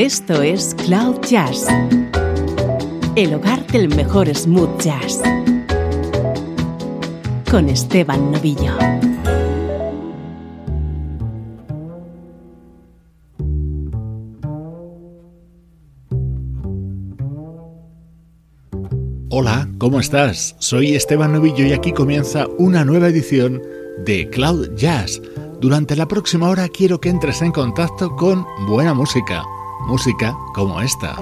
Esto es Cloud Jazz, el hogar del mejor smooth jazz, con Esteban Novillo. Hola, ¿cómo estás? Soy Esteban Novillo y aquí comienza una nueva edición de Cloud Jazz. Durante la próxima hora quiero que entres en contacto con buena música música como esta.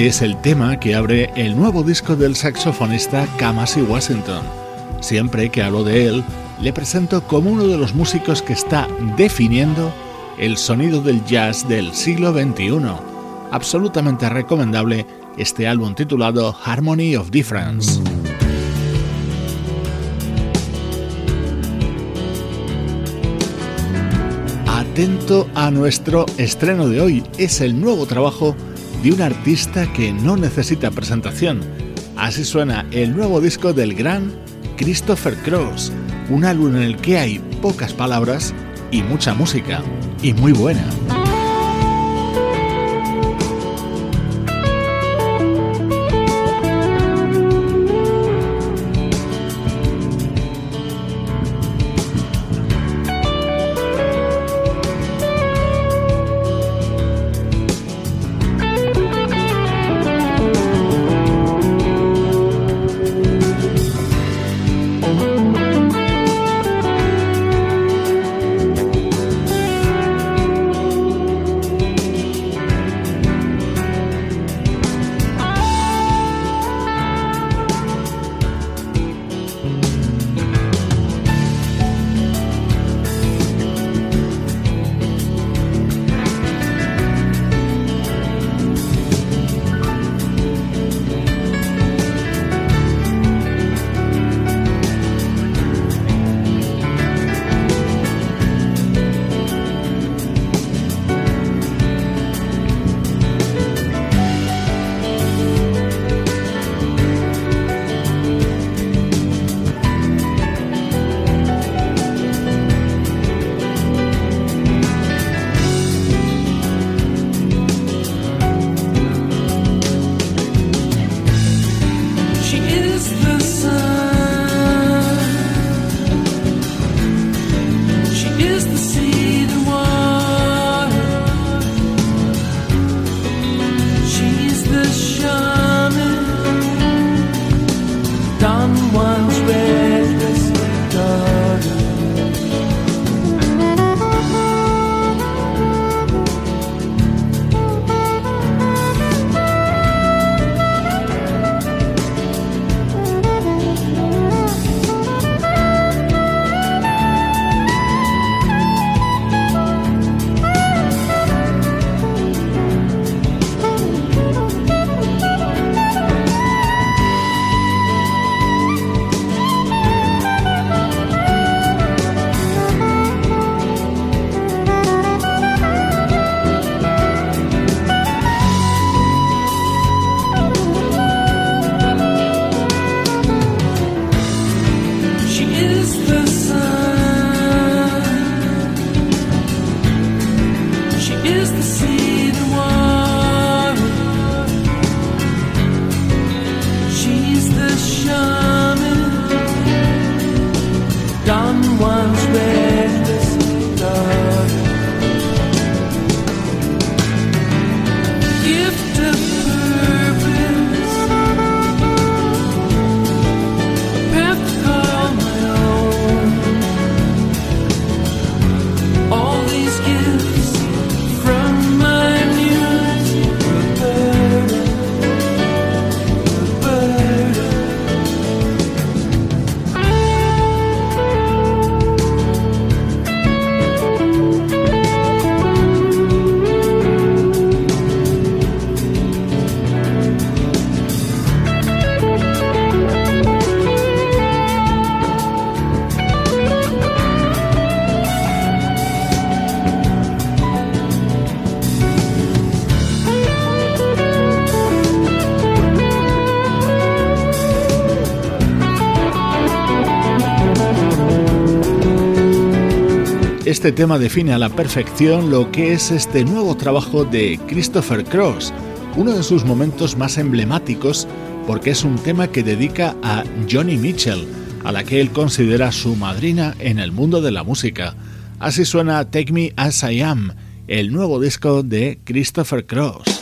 Es el tema que abre el nuevo disco del saxofonista Kamasi Washington. Siempre que hablo de él, le presento como uno de los músicos que está definiendo el sonido del jazz del siglo XXI. Absolutamente recomendable este álbum titulado Harmony of Difference. Atento a nuestro estreno de hoy, es el nuevo trabajo de un artista que no necesita presentación. Así suena el nuevo disco del gran Christopher Cross, un álbum en el que hay pocas palabras y mucha música, y muy buena. Este tema define a la perfección lo que es este nuevo trabajo de Christopher Cross, uno de sus momentos más emblemáticos porque es un tema que dedica a Johnny Mitchell, a la que él considera su madrina en el mundo de la música. Así suena Take Me As I Am, el nuevo disco de Christopher Cross.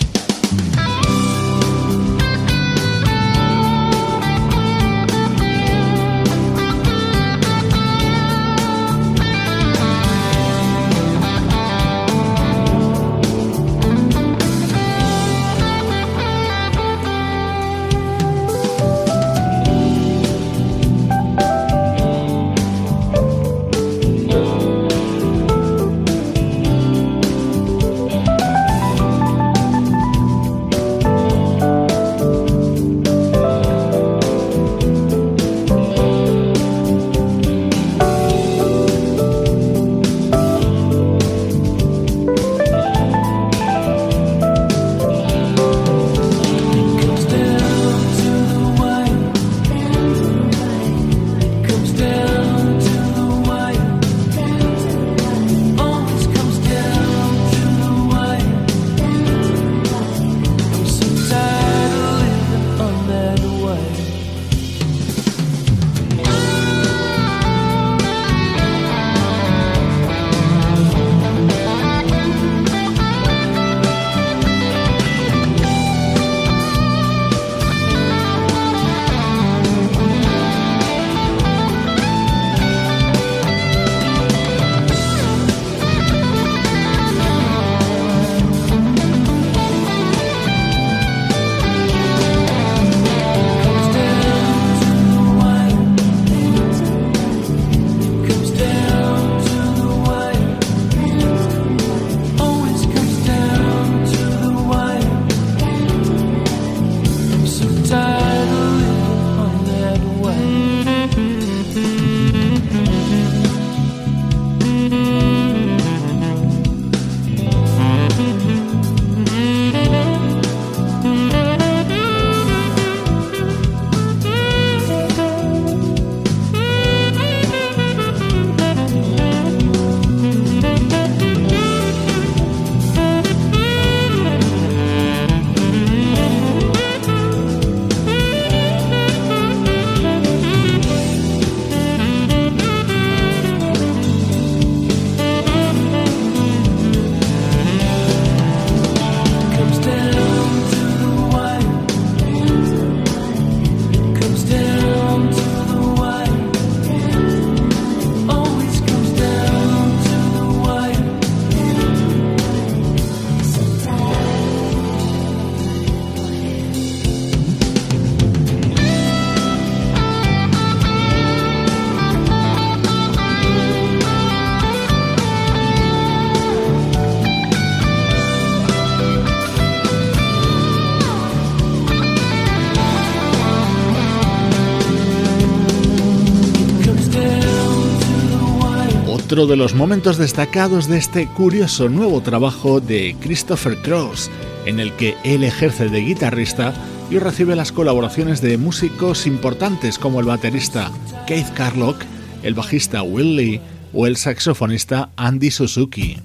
Otro de los momentos destacados de este curioso nuevo trabajo de Christopher Cross, en el que él ejerce de guitarrista y recibe las colaboraciones de músicos importantes como el baterista Keith Carlock, el bajista Will Lee o el saxofonista Andy Suzuki.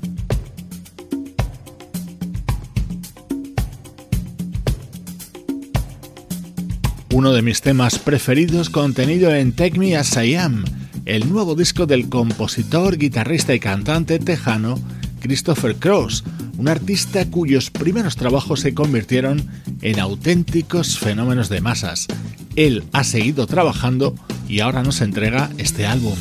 Uno de mis temas preferidos contenido en Take Me As I Am, el nuevo disco del compositor, guitarrista y cantante tejano Christopher Cross, un artista cuyos primeros trabajos se convirtieron en auténticos fenómenos de masas. Él ha seguido trabajando y ahora nos entrega este álbum.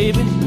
baby.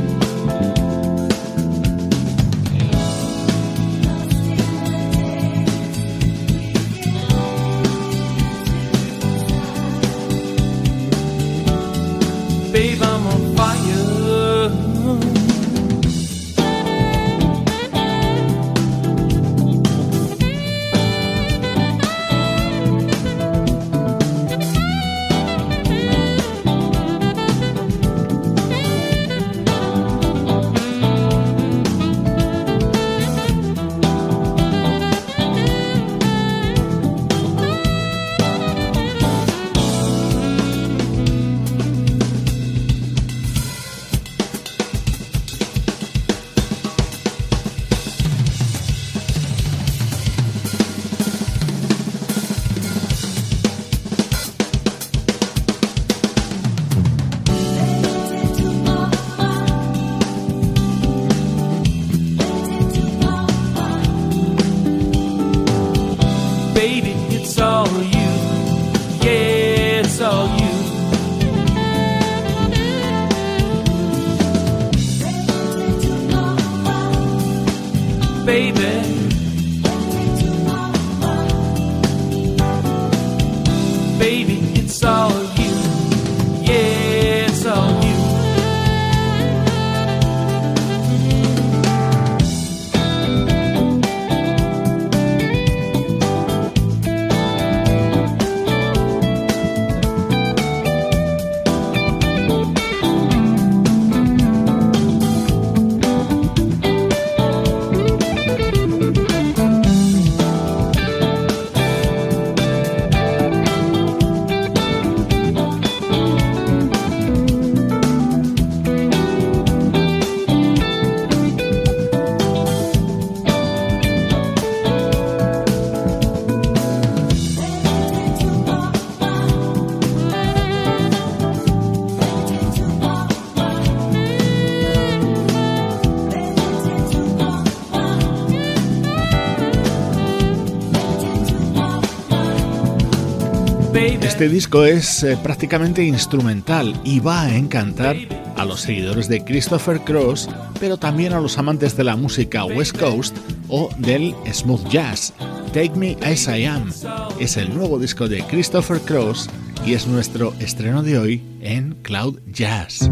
Este disco es eh, prácticamente instrumental y va a encantar a los seguidores de Christopher Cross, pero también a los amantes de la música West Coast o del smooth jazz. Take Me As I Am es el nuevo disco de Christopher Cross y es nuestro estreno de hoy en Cloud Jazz.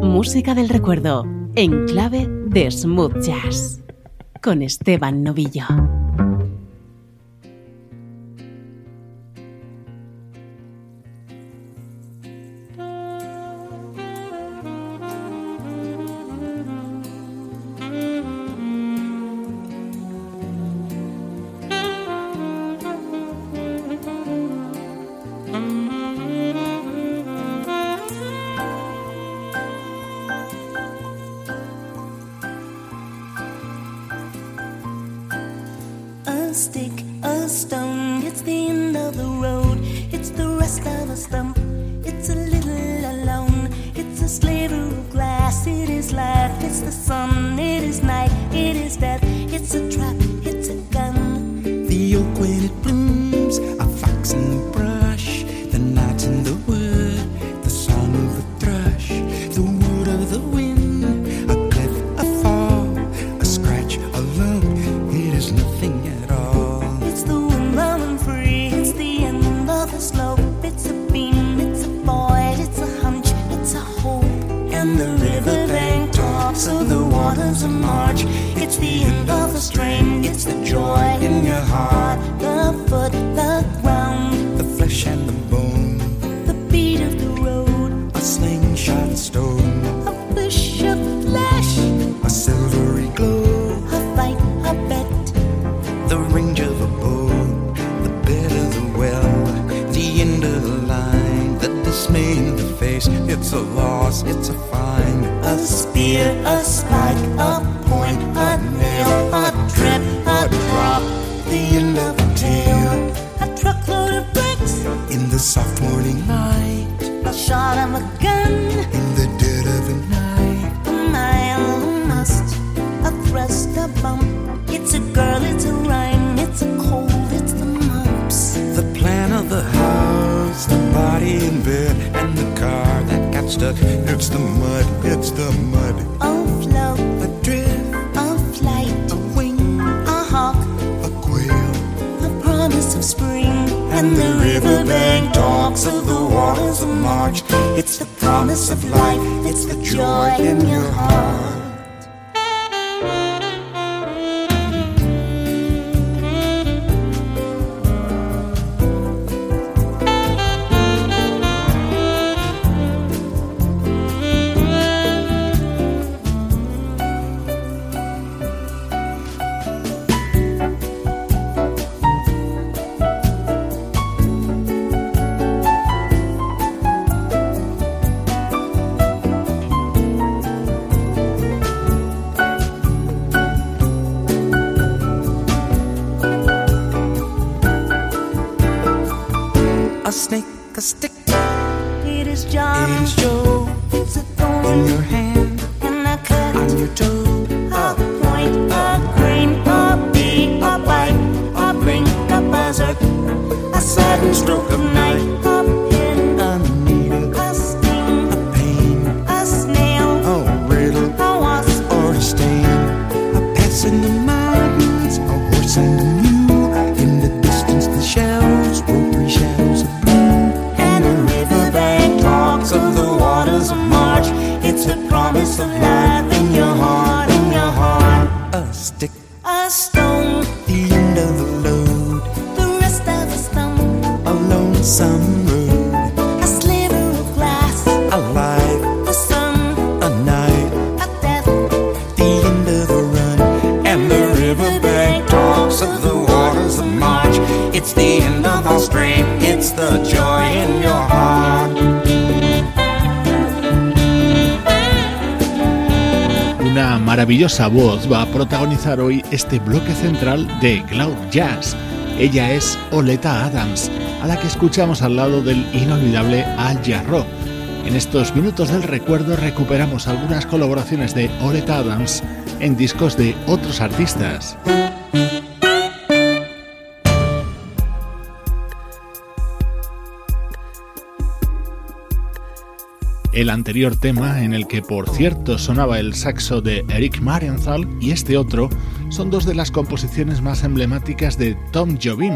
Música del recuerdo en clave de smooth jazz con Esteban Novillo. stick voz va a protagonizar hoy este bloque central de Cloud Jazz. Ella es Oleta Adams, a la que escuchamos al lado del inolvidable Al Jarro. En estos minutos del recuerdo recuperamos algunas colaboraciones de Oleta Adams en discos de otros artistas. el anterior tema, en el que por cierto sonaba el saxo de Eric Marienthal, y este otro, son dos de las composiciones más emblemáticas de Tom Jobim.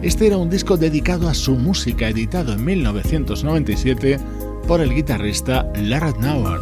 Este era un disco dedicado a su música, editado en 1997 por el guitarrista Larry Nauer.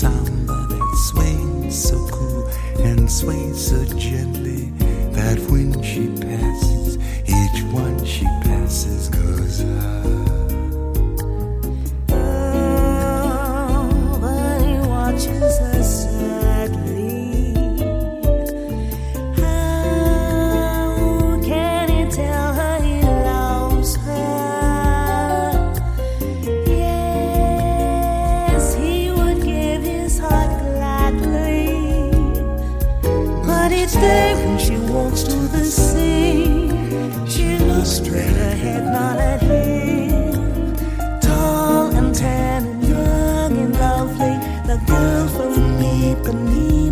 Samba that swings so cool and sways so gently that when she passes, each one she passes goes. Ah.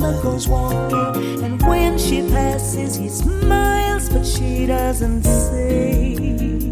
Goes walking, and when she passes, he smiles, but she doesn't say.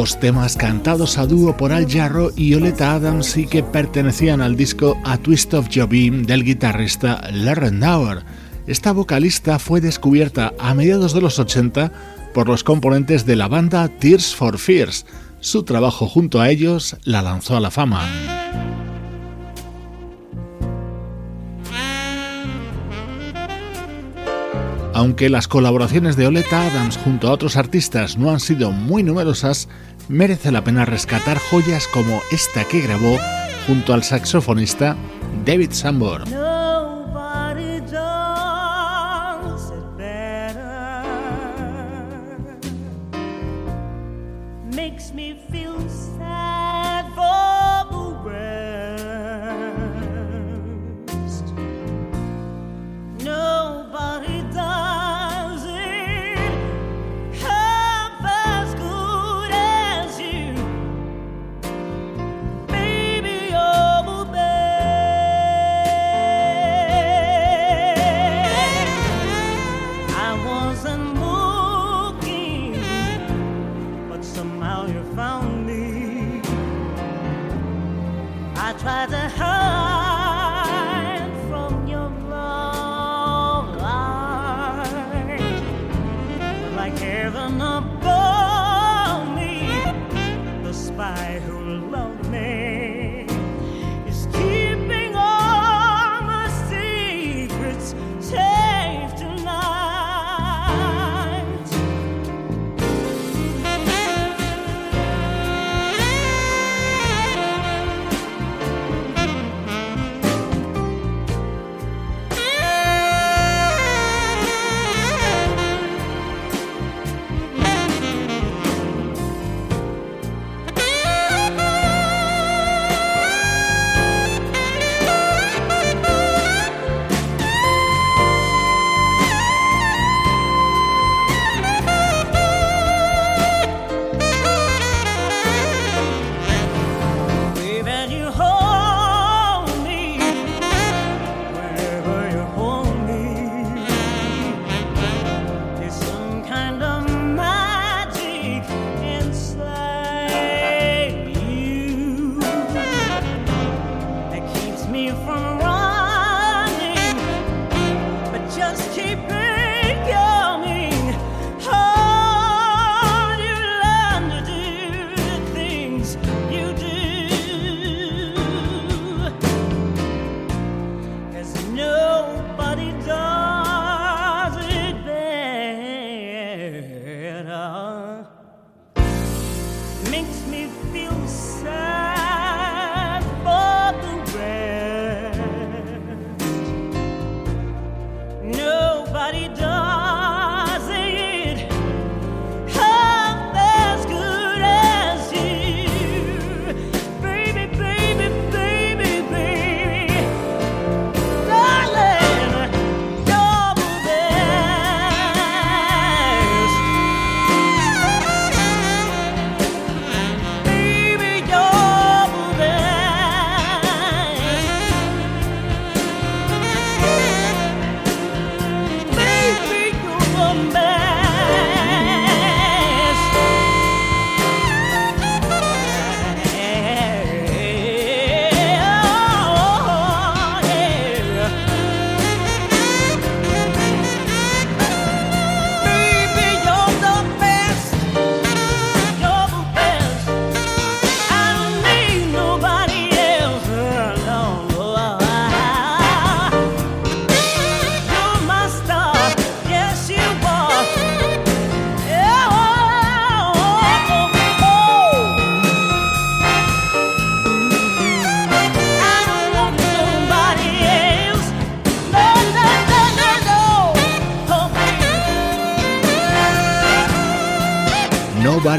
Dos temas cantados a dúo por Al Jarro y Oleta Adams y que pertenecían al disco A Twist of Jobim del guitarrista Larry Nauer. Esta vocalista fue descubierta a mediados de los 80 por los componentes de la banda Tears for Fears. Su trabajo junto a ellos la lanzó a la fama. Aunque las colaboraciones de Oleta Adams junto a otros artistas no han sido muy numerosas, merece la pena rescatar joyas como esta que grabó junto al saxofonista David Sanborn.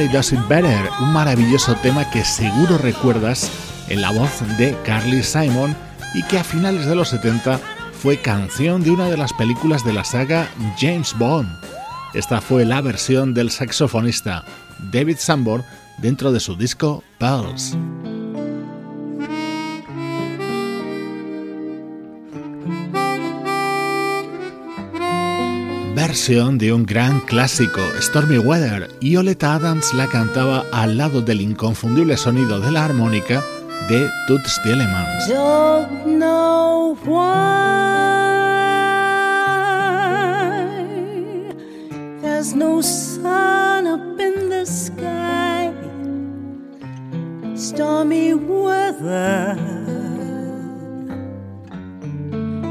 Does It Better, un maravilloso tema que seguro recuerdas en la voz de Carly Simon y que a finales de los 70 fue canción de una de las películas de la saga James Bond. Esta fue la versión del saxofonista David Sambor dentro de su disco Pulse. Versión de un gran clásico, Stormy Weather, y Oleta Adams la cantaba al lado del inconfundible sonido de la armónica de Toots Thielemans. The sky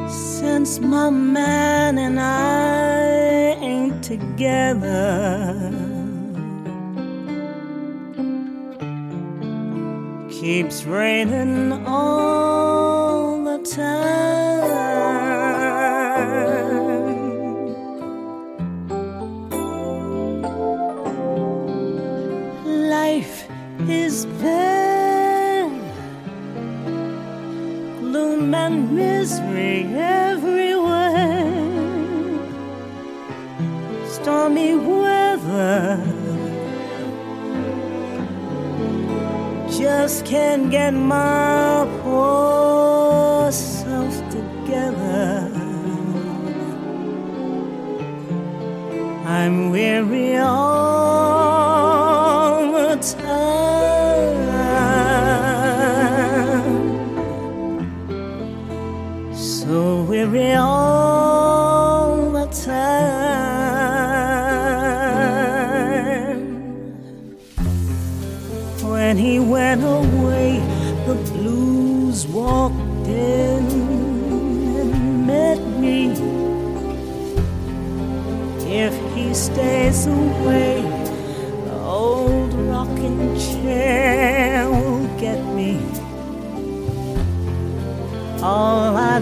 since my man and I together. Keeps raining all the time. Just can't get my poor self together. I'm weary all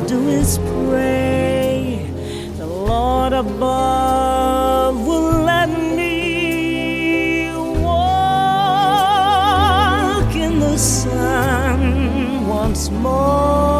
do is pray the Lord above will let me. Walk in the sun once more.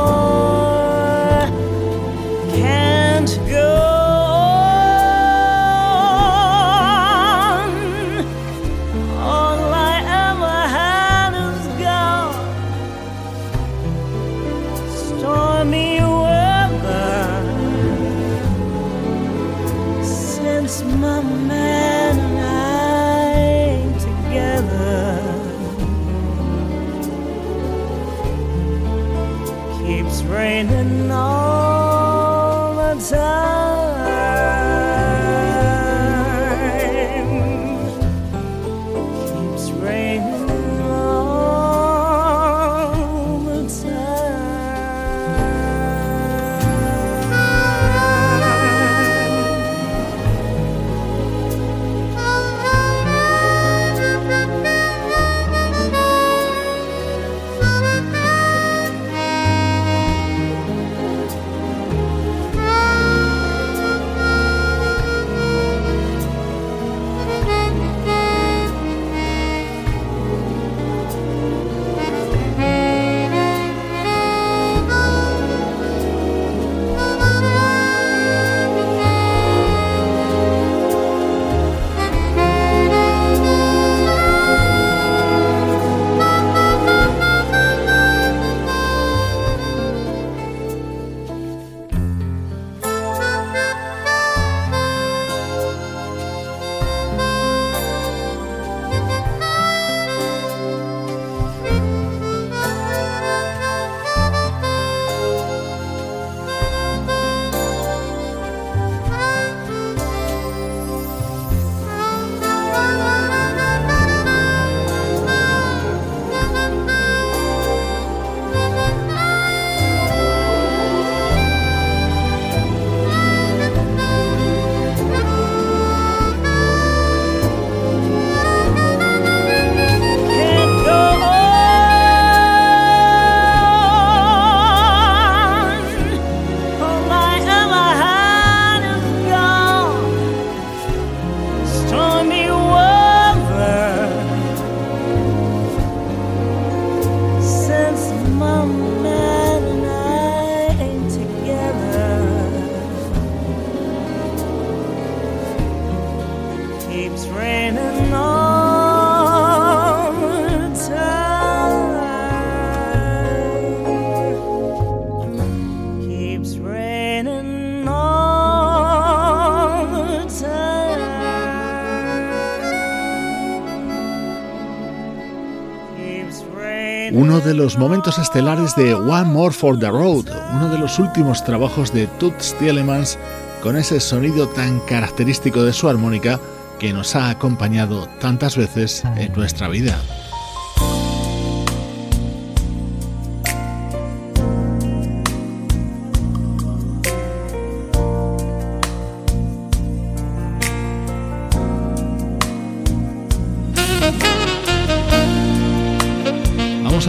De los momentos estelares de One More for the Road, uno de los últimos trabajos de Toots Thielemans con ese sonido tan característico de su armónica que nos ha acompañado tantas veces en nuestra vida.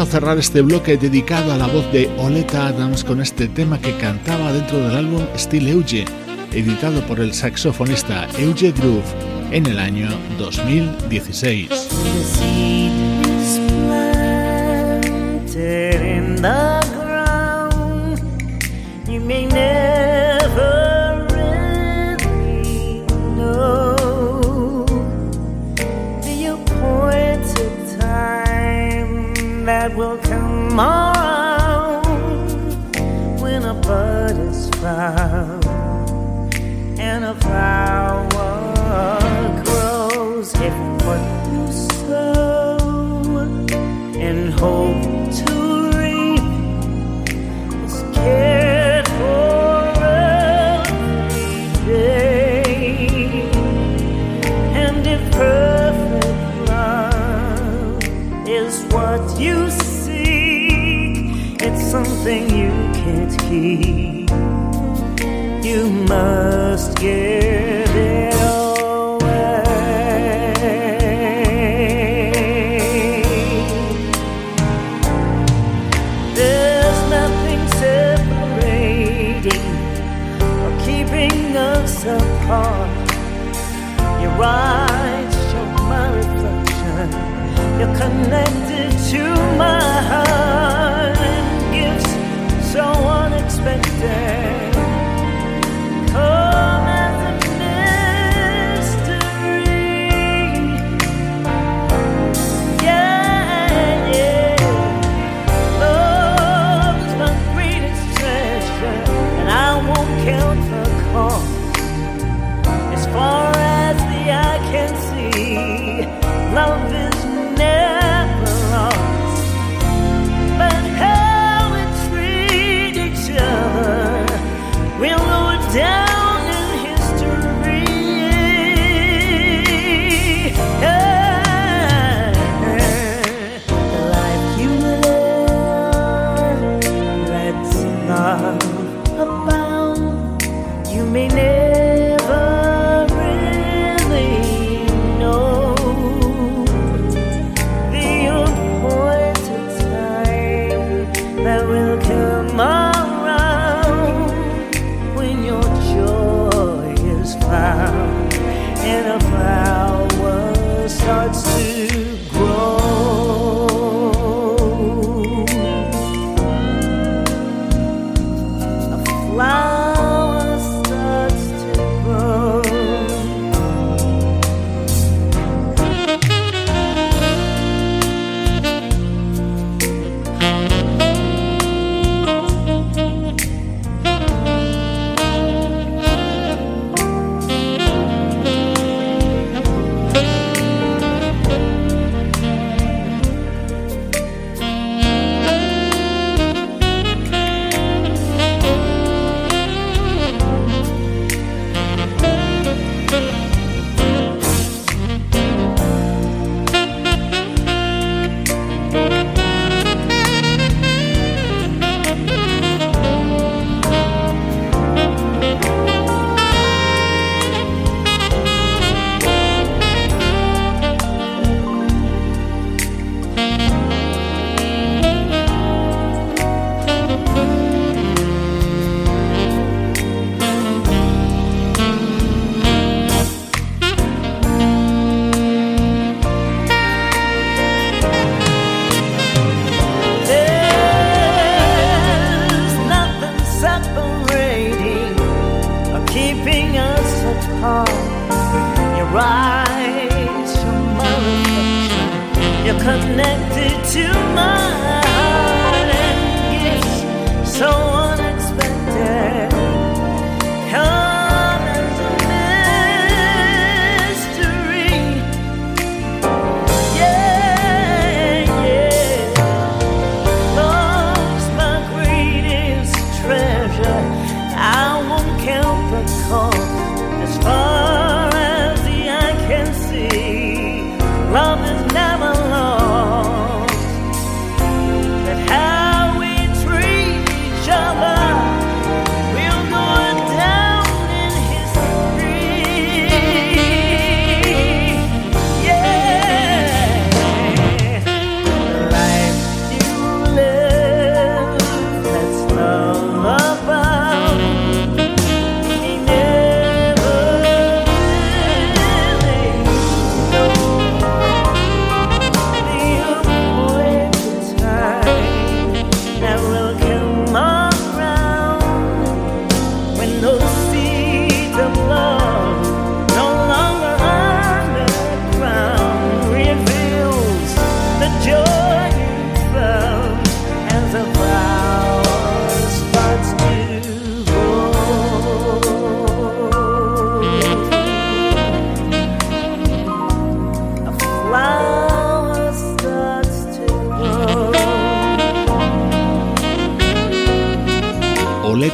Cerrar este bloque dedicado a la voz de Oleta Adams con este tema que cantaba dentro del álbum Still Euge, editado por el saxofonista Euge Groove en el año 2016. Around when a bud is found and a flower grows. If what you sow and hope again.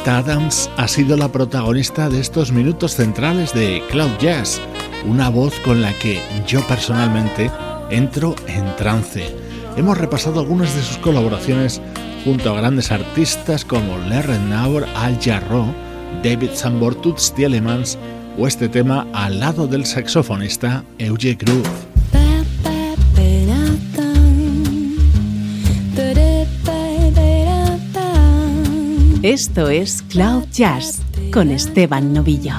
Adams ha sido la protagonista de estos minutos centrales de Cloud Jazz, una voz con la que yo personalmente entro en trance. Hemos repasado algunas de sus colaboraciones junto a grandes artistas como Larry Naur, Al Jarreau, David Sambor, Toots Tielemans o este tema al lado del saxofonista Euge Groove. Esto es Cloud Jazz con Esteban Novillo.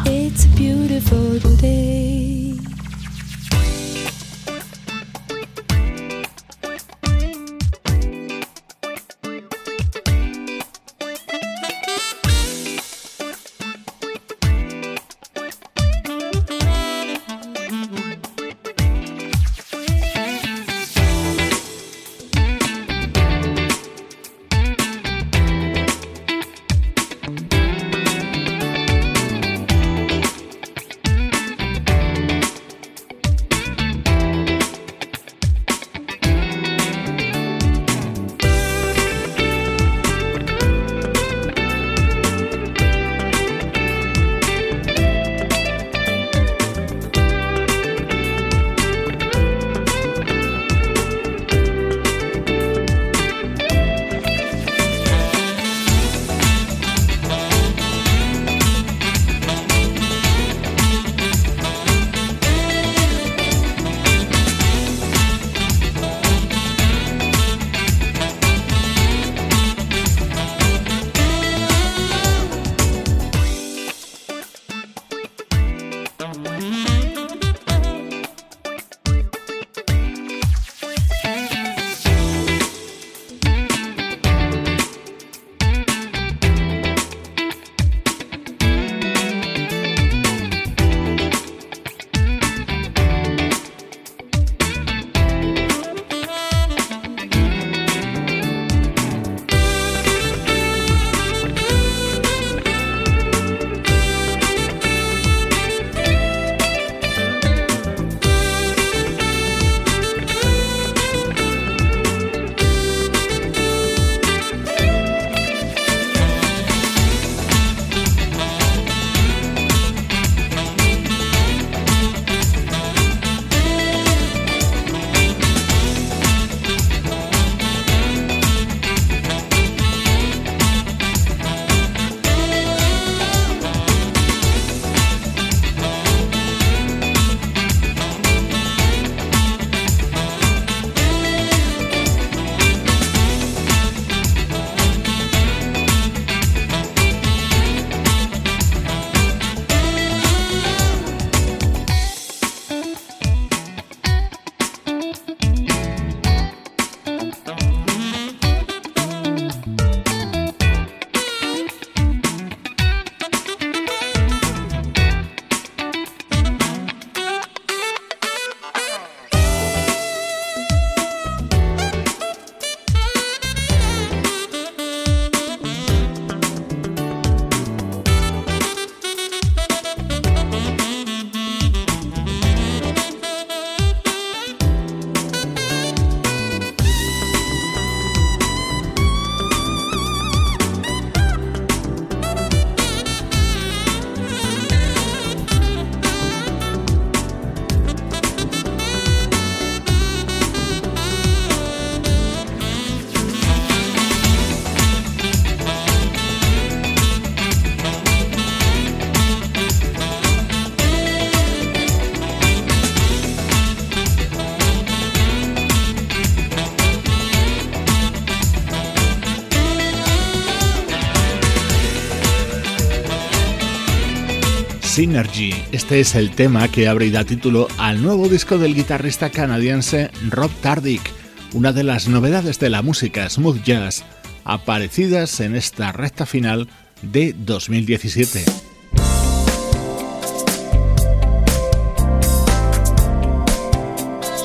Este es el tema que abre y da título al nuevo disco del guitarrista canadiense Rob Tardick, una de las novedades de la música smooth jazz aparecidas en esta recta final de 2017.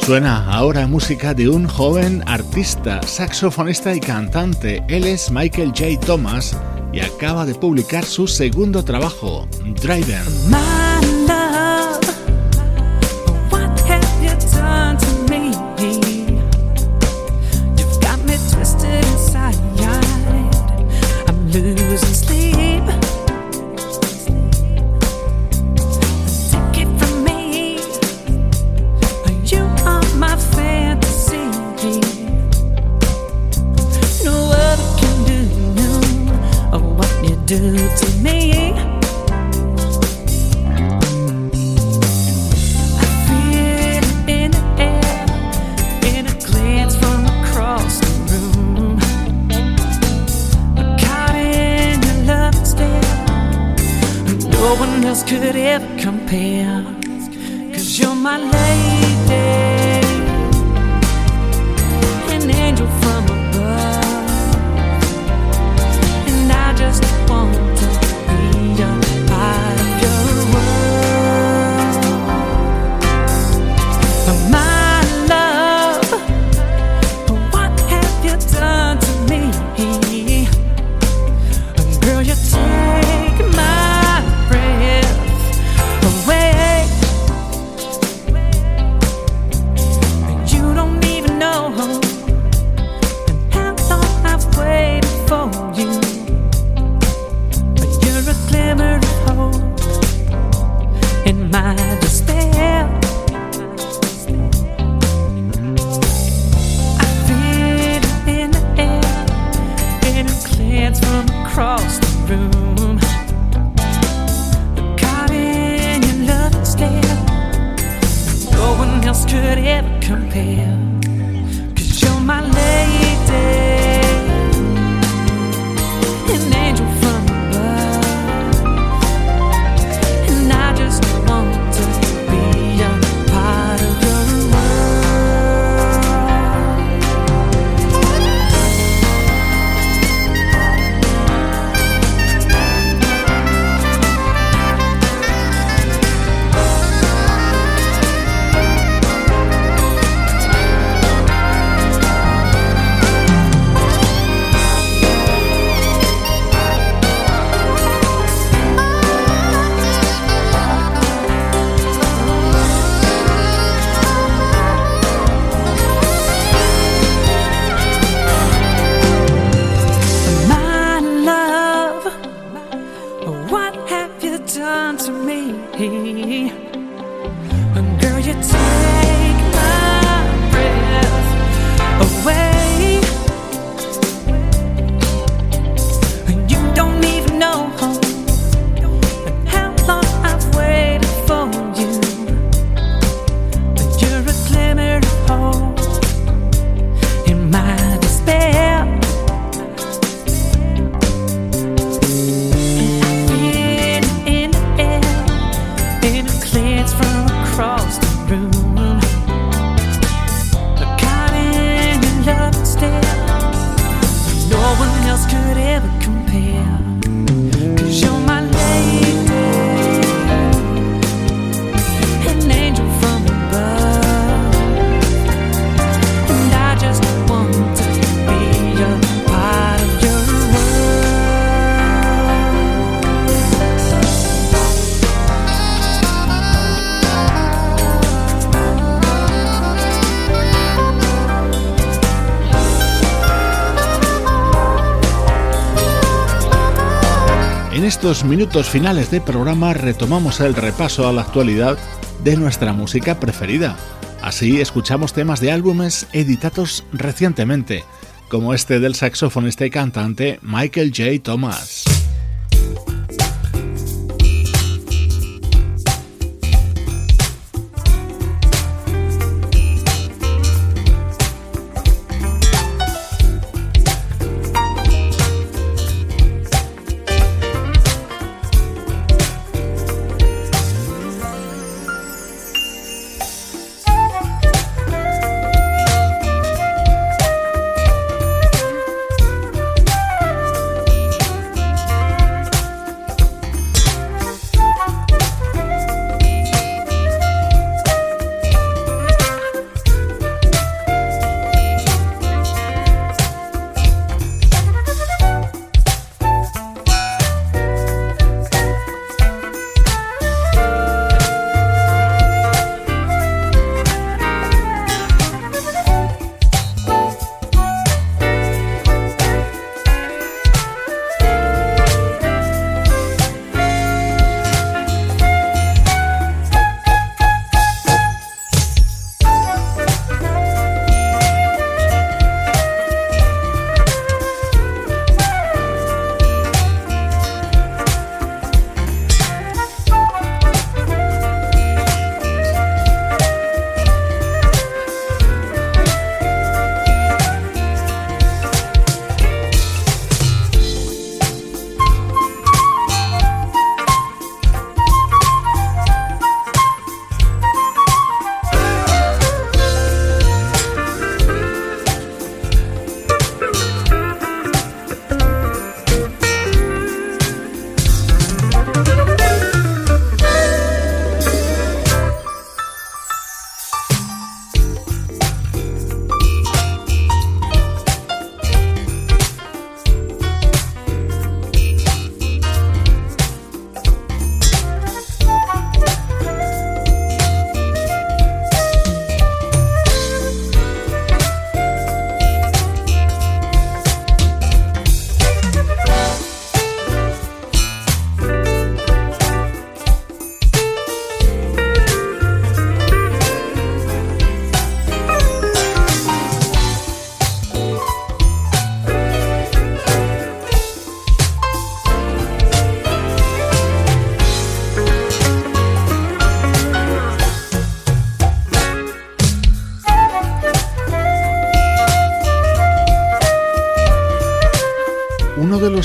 Suena ahora música de un joven artista, saxofonista y cantante. Él es Michael J. Thomas y acaba de publicar su segundo trabajo, Driver. Estos minutos finales de programa retomamos el repaso a la actualidad de nuestra música preferida. Así escuchamos temas de álbumes editados recientemente, como este del saxofonista y cantante Michael J. Thomas.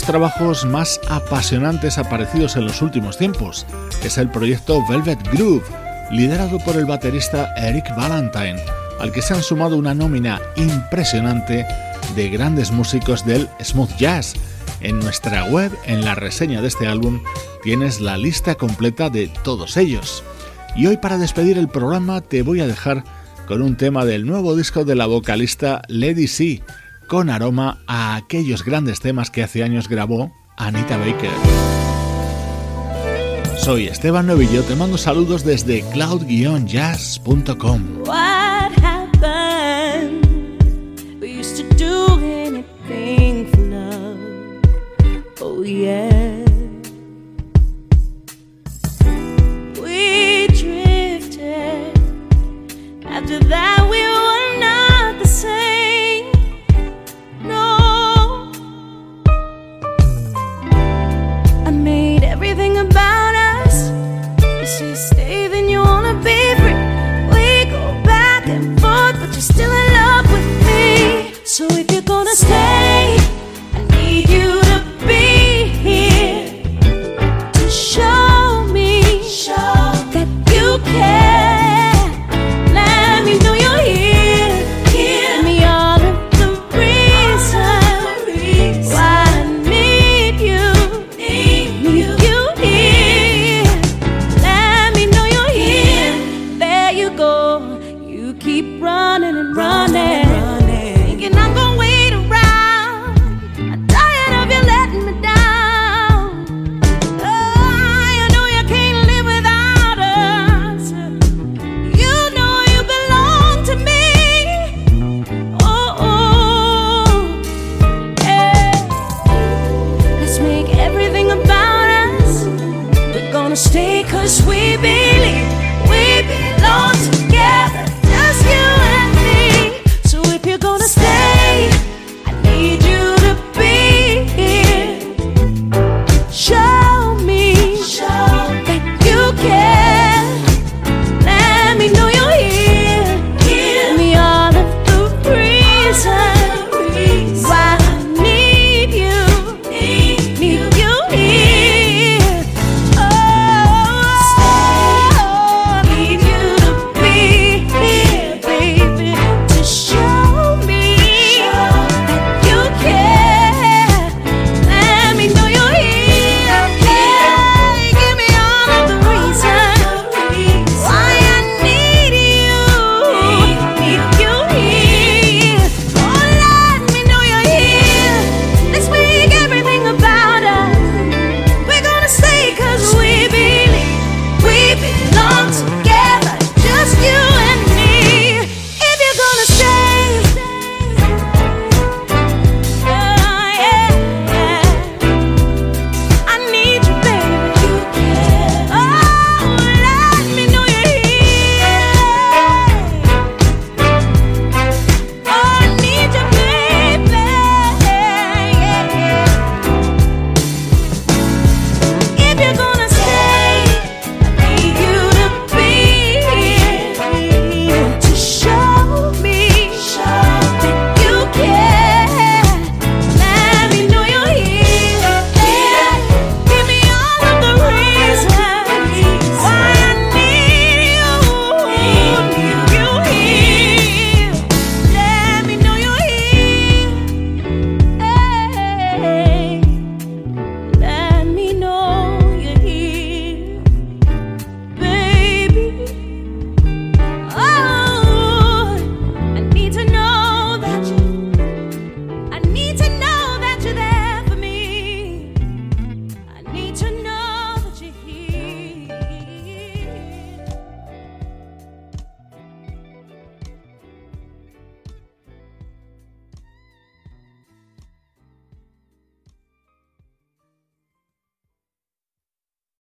Trabajos más apasionantes aparecidos en los últimos tiempos. Es el proyecto Velvet Groove, liderado por el baterista Eric Valentine, al que se han sumado una nómina impresionante de grandes músicos del smooth jazz. En nuestra web, en la reseña de este álbum, tienes la lista completa de todos ellos. Y hoy para despedir el programa te voy a dejar con un tema del nuevo disco de la vocalista Lady C, con aroma a aquellos grandes temas que hace años grabó Anita Baker. Soy Esteban Novillo, te mando saludos desde cloud-jazz.com. Oh. After that,